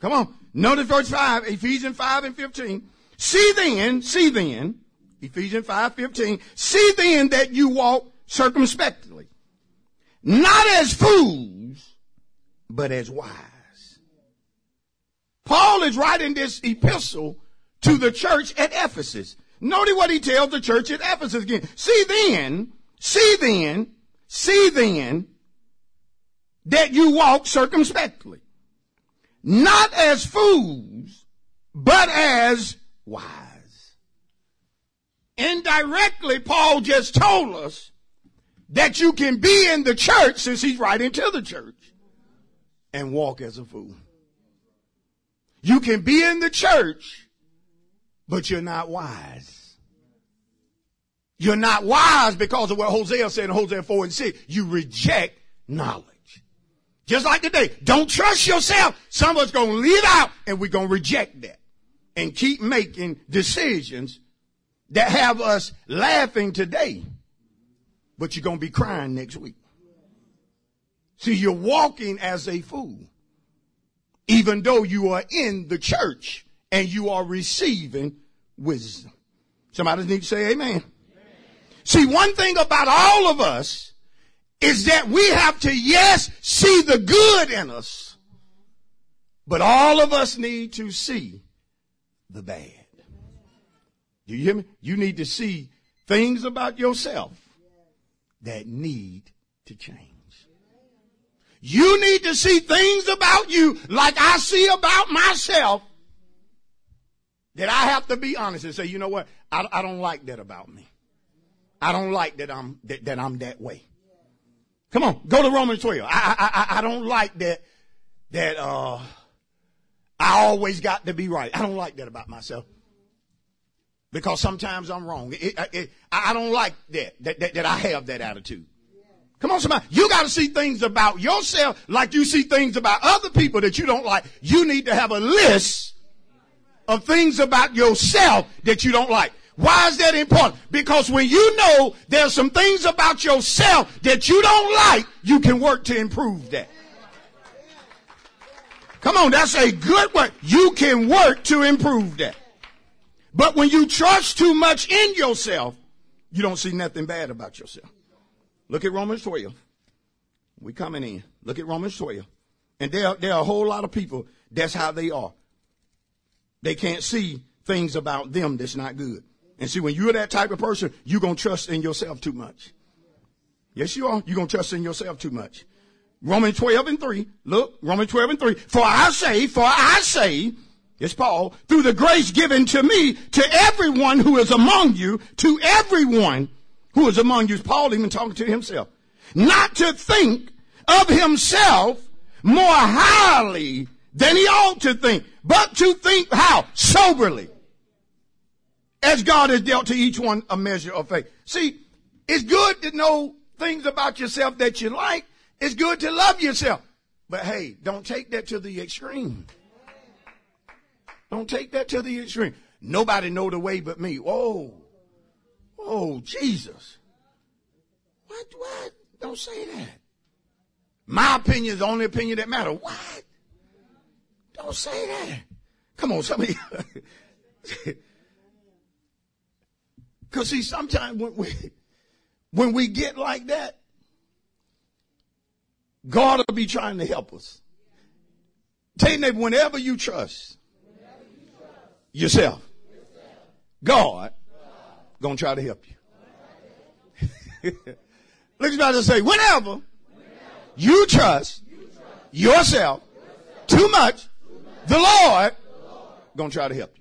Come on. Notice verse 5, Ephesians 5 and 15. See then, see then, Ephesians 5, 15. See then that you walk circumspectly, not as fools, but as wise. Paul is writing this epistle to the church at Ephesus. Notice what he tells the church at Ephesus again. See then, see then, see then that you walk circumspectly not as fools, but as wise. Indirectly, Paul just told us that you can be in the church, since he's writing to the church, and walk as a fool. You can be in the church, but you're not wise. You're not wise because of what Hosea said in Hosea 4 and 6. You reject knowledge. Just like today. Don't trust yourself. Some of us gonna leave out and we're gonna reject that. And keep making decisions that have us laughing today. But you're gonna be crying next week. See, you're walking as a fool. Even though you are in the church and you are receiving wisdom. Somebody need to say amen. amen. See, one thing about all of us is that we have to, yes, see the good in us, but all of us need to see the bad. Do you hear me? You need to see things about yourself that need to change. You need to see things about you like I see about myself that I have to be honest and say, you know what? I, I don't like that about me. I don't like that I'm that, that I'm that way. Come on, go to Romans 12. I, I, I, I don't like that, that, uh, I always got to be right. I don't like that about myself. Because sometimes I'm wrong. It, it, I don't like that, that, that, that I have that attitude. Come on, somebody. You got to see things about yourself like you see things about other people that you don't like. You need to have a list of things about yourself that you don't like. Why is that important? Because when you know there's some things about yourself that you don't like, you can work to improve that. Come on, that's a good word. You can work to improve that. But when you trust too much in yourself, you don't see nothing bad about yourself. Look at Romans 12. We coming in. Look at Romans 12. And there, there are a whole lot of people, that's how they are. They can't see things about them that's not good. And see, when you're that type of person, you're going to trust in yourself too much. Yes, you are. You're going to trust in yourself too much. Romans 12 and 3. Look, Romans 12 and 3. For I say, for I say, it's Paul, through the grace given to me, to everyone who is among you, to everyone who is among you. Paul even talking to himself. Not to think of himself more highly than he ought to think, but to think how? Soberly as God has dealt to each one a measure of faith. See, it's good to know things about yourself that you like. It's good to love yourself. But hey, don't take that to the extreme. Don't take that to the extreme. Nobody know the way but me. Oh, oh, Jesus. What, what? Don't say that. My opinion is the only opinion that matters. What? Don't say that. Come on, somebody. Because see, sometimes when we, when we get like that, God will be trying to help us. Tell your neighbor, whenever you trust, yourself, God, gonna try to help you. Look at to say, whenever, you trust, yourself, too much, the Lord, gonna try to help you.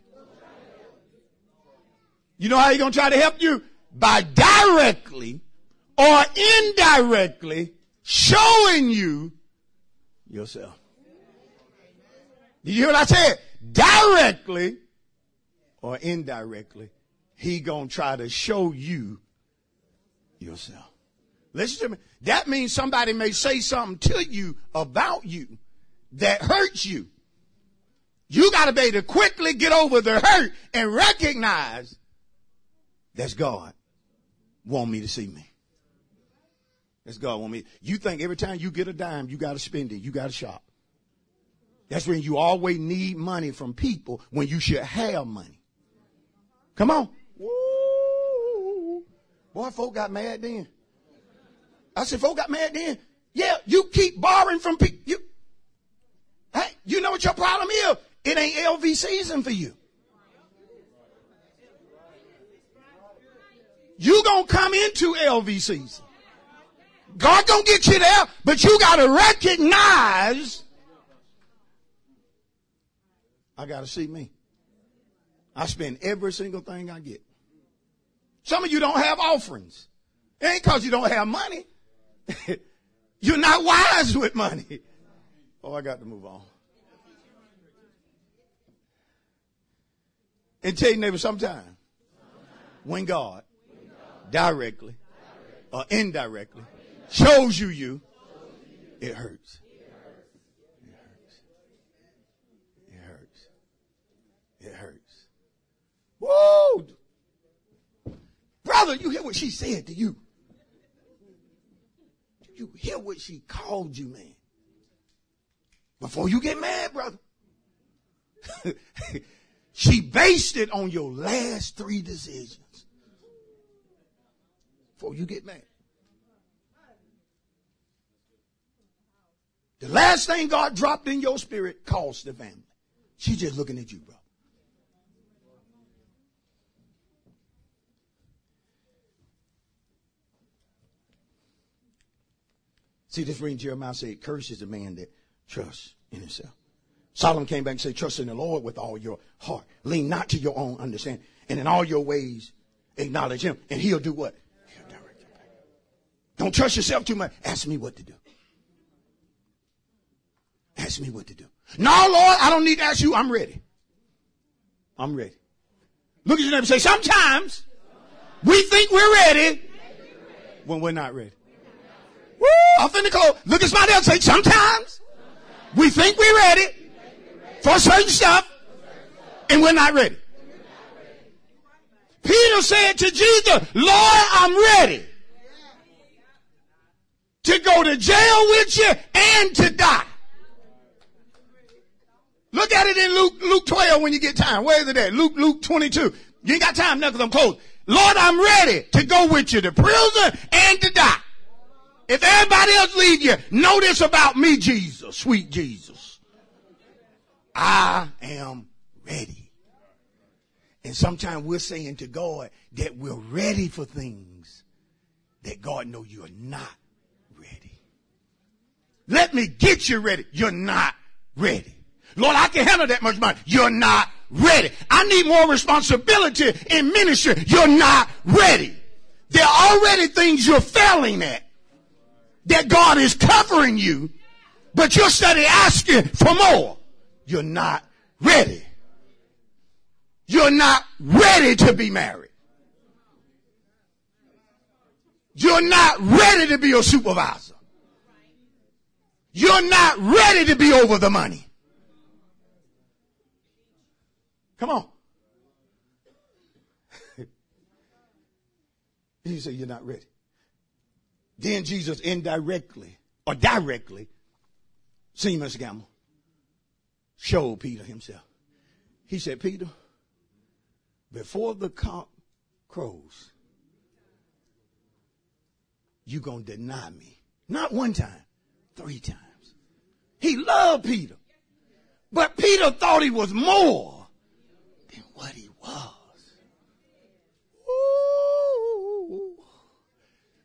You know how he's going to try to help you? By directly or indirectly showing you yourself. Did you hear what I said? Directly or indirectly, he gonna try to show you yourself. Listen to me. That means somebody may say something to you about you that hurts you. You gotta be able to quickly get over the hurt and recognize that's God want me to see me. That's God want me. You think every time you get a dime, you got to spend it. You got to shop. That's when you always need money from people when you should have money. Come on. Boy, folk got mad then. I said, folk got mad then. Yeah, you keep borrowing from people. You, hey, you know what your problem is? It ain't LV season for you. you gonna come into LV season. God gonna get you there, but you gotta recognize I gotta see me. I spend every single thing I get. Some of you don't have offerings. It ain't cause you don't have money. You're not wise with money. Oh, I got to move on. And tell your neighbor sometime when God directly or indirectly shows you you, it hurts. It hurts. It hurts. It hurts. Whoa! Brother, you hear what she said to you. You hear what she called you, man. Before you get mad, brother. she based it on your last three decisions. Before you get mad. The last thing God dropped in your spirit cost the family. She's just looking at you, bro. See, this reading Jeremiah said, Curse is man that trusts in himself. Solomon came back and said, Trust in the Lord with all your heart. Lean not to your own understanding. And in all your ways, acknowledge him. And he'll do what? He'll direct path. Don't trust yourself too much. Ask me what to do. Ask me what to do. No, Lord, I don't need to ask you. I'm ready. I'm ready. Look at your neighbor and say, Sometimes we think we're ready when we're not ready. Woo! I'm finna close. Look at somebody else say, sometimes we think we're ready for certain stuff and we're not ready. Peter said to Jesus, Lord, I'm ready to go to jail with you and to die. Look at it in Luke, Luke 12 when you get time. Where is it at? Luke, Luke 22. You ain't got time now because I'm close. Lord, I'm ready to go with you to prison and to die. If everybody else leave you, know this about me, Jesus, sweet Jesus. I am ready. And sometimes we're saying to God that we're ready for things that God know you're not ready. Let me get you ready. You're not ready. Lord, I can handle that much money. You're not ready. I need more responsibility in ministry. You're not ready. There are already things you're failing at that God is covering you, but you're steady asking for more. You're not ready. You're not ready to be married. You're not ready to be a supervisor. You're not ready to be over the money. Come on. you say you're not ready. Then Jesus indirectly or directly, Seamus Gamble, showed Peter himself. He said, Peter, before the cock crows, you're going to deny me. Not one time, three times. He loved Peter. But Peter thought he was more than what he was.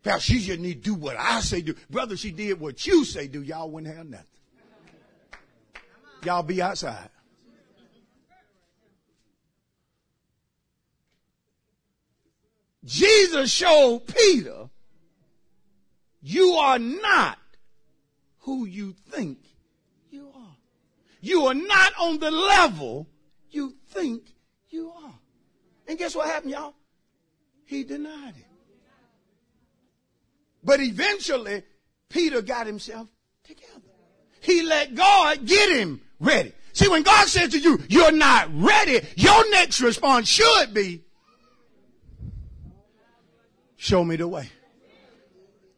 Pal, she just need to do what I say do. Brother, she did what you say do. Y'all wouldn't have nothing. Y'all be outside. Jesus showed Peter, you are not who you think you are. You are not on the level you think you are. And guess what happened, y'all? He denied it. But eventually, Peter got himself together. He let God get him ready. See, when God says to you, you're not ready, your next response should be, show me the way.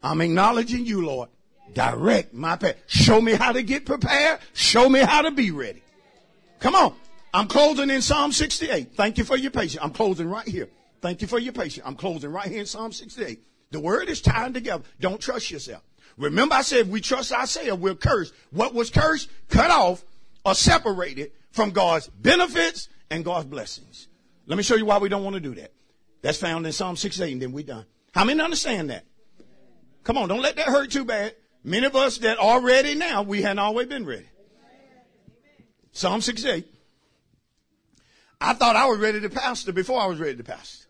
I'm acknowledging you, Lord. Direct my path. Show me how to get prepared. Show me how to be ready. Come on. I'm closing in Psalm 68. Thank you for your patience. I'm closing right here. Thank you for your patience. I'm closing right here in Psalm 68. The word is tied together. Don't trust yourself. Remember I said we trust ourselves, we're cursed. What was cursed? Cut off or separated from God's benefits and God's blessings. Let me show you why we don't want to do that. That's found in Psalm 68 and then we're done. How many understand that? Come on, don't let that hurt too bad. Many of us that are ready now, we hadn't always been ready. Psalm 68. I thought I was ready to pastor before I was ready to pastor.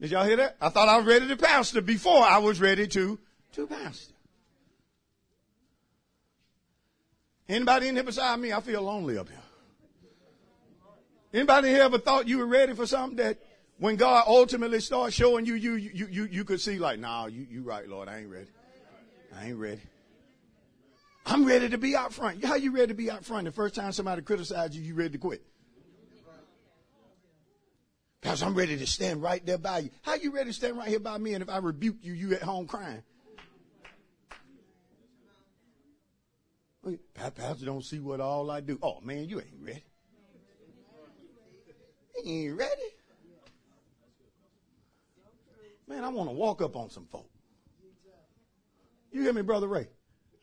Did y'all hear that? I thought I was ready to pastor before I was ready to, to pastor. Anybody in here beside me? I feel lonely up here. Anybody here ever thought you were ready for something that when God ultimately starts showing you, you, you, you, you could see like, nah, you, you right, Lord, I ain't ready. I ain't ready. I'm ready to be out front. How you ready to be out front? The first time somebody criticized you, you ready to quit. Pastor, I'm ready to stand right there by you. How you ready to stand right here by me? And if I rebuke you, you at home crying. Pastor don't see what all I do. Oh man, you ain't ready. You ain't ready. Man, I want to walk up on some folk. You hear me, Brother Ray?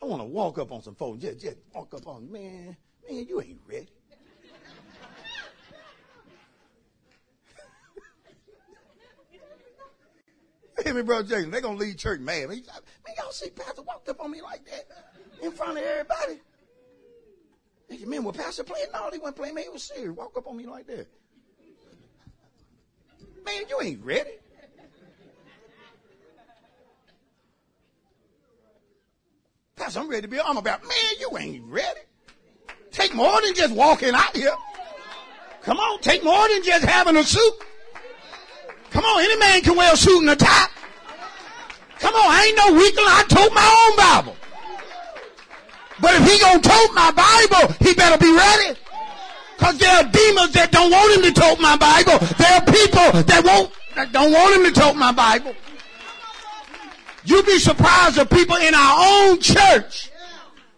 I want to walk up on some folks. Just, just walk up on, man, man, you ain't ready. Hear me, Brother Jason. They're going to leave church mad. Man, y'all see Pastor walked up on me like that in front of everybody. They said, man, well, Pastor playing? No, he wasn't playing. Man, he was serious. Walk up on me like that. Man, you ain't ready. Pastor, I'm ready to be. I'm about, man, you ain't ready. Take more than just walking out here. Come on, take more than just having a suit. Come on, any man can wear a suit and a tie. Come on, I ain't no weakling. I tote my own Bible. But if he gonna tote my Bible, he better be ready. Cause there are demons that don't want him to tote my Bible. There are people that won't, that don't want him to tote my Bible. You'd be surprised at people in our own church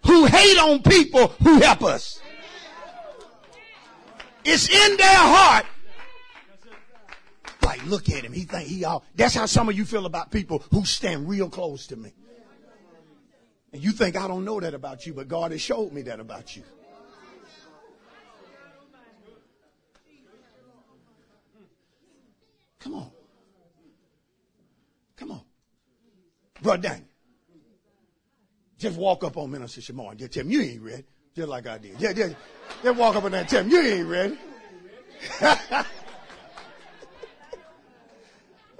who hate on people who help us. It's in their heart. Like, look at him. He think he all. That's how some of you feel about people who stand real close to me. And you think I don't know that about you, but God has showed me that about you. Come on. Come on. Brother Daniel. Just walk up on Minister Shimon and just tell him you ain't ready. Just like I did. Yeah, just, just walk up and tell him you ain't ready.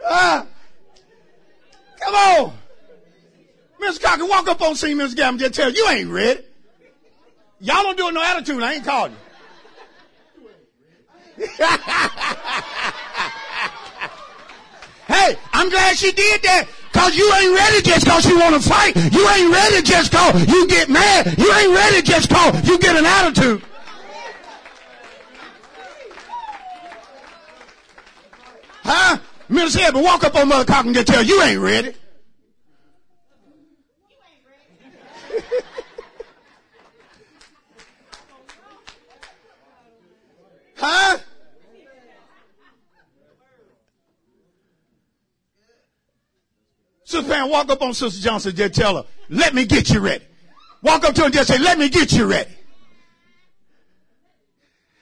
ah, come on. Mr. Cocker, walk up on see Mr. Gavin just tell you ain't ready. Y'all don't do it no attitude. I ain't called you. hey, I'm glad she did that. Cause you ain't ready just cause you want to fight. You ain't ready just cause you get mad. You ain't ready just cause you get an attitude. Huh? Minister Edward, walk up on Mother Cock and just tell her you ain't ready. huh? Sister Pam, walk up on Sister Johnson, and just tell her, let me get you ready. Walk up to her and just say, let me get you ready.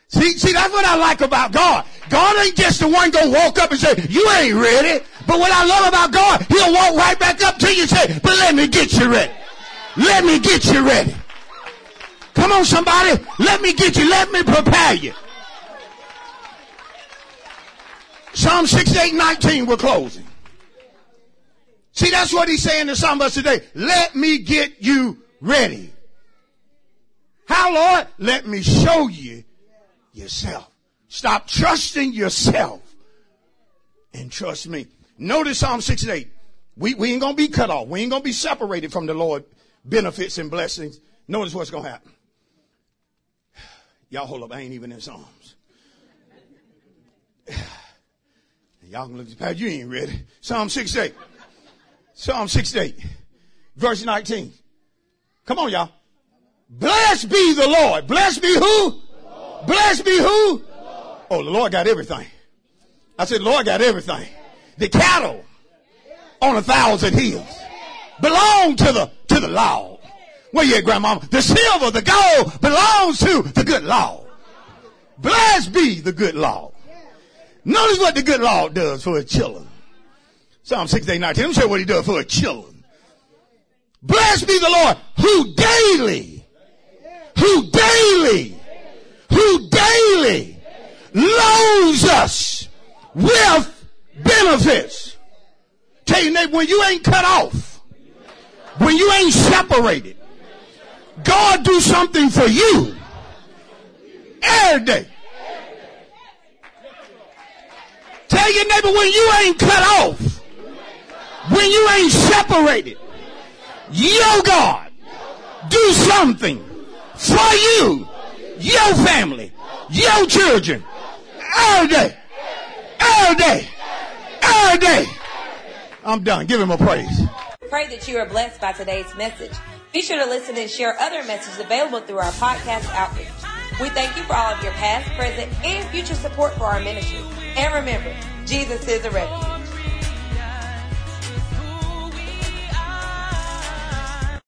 See, see, that's what I like about God. God ain't just the one gonna walk up and say, you ain't ready. But what I love about God, he'll walk right back up to you and say, but let me get you ready. Let me get you ready. Come on, somebody. Let me get you. Let me prepare you. Psalm 68, 19, we're closing. See, that's what he's saying to some of us today. Let me get you ready. How, Lord? Let me show you yourself. Stop trusting yourself and trust me. Notice Psalm 68. We, we ain't gonna be cut off. We ain't gonna be separated from the Lord benefits and blessings. Notice what's gonna happen. Y'all hold up. I ain't even in Psalms. Y'all can look at you ain't ready. Psalm 68. Psalm 68, verse 19. Come on, y'all. Blessed be the Lord. Blessed be who? Blessed be who? Oh, the Lord got everything. I said, Lord got everything. The cattle on a thousand hills belong to the, to the Lord. Where you at, grandmama? The silver, the gold belongs to the good Lord. Blessed be the good Lord. Notice what the good Lord does for his children. Psalm 68, 19. Let me show you what he does for a children. Blessed be the Lord who daily, who daily, daily loads us with benefits. Tell you, neighbor, when you ain't cut off, when you ain't separated, God do something for you every day. Tell your neighbor when you ain't cut off, when you ain't separated, your God do something for you, your family, your children, every day, every day, every day. I'm done. Give him a praise. Pray that you are blessed by today's message. Be sure to listen and share other messages available through our podcast outreach. We thank you for all of your past, present, and future support for our ministry. And remember, Jesus is a refuge.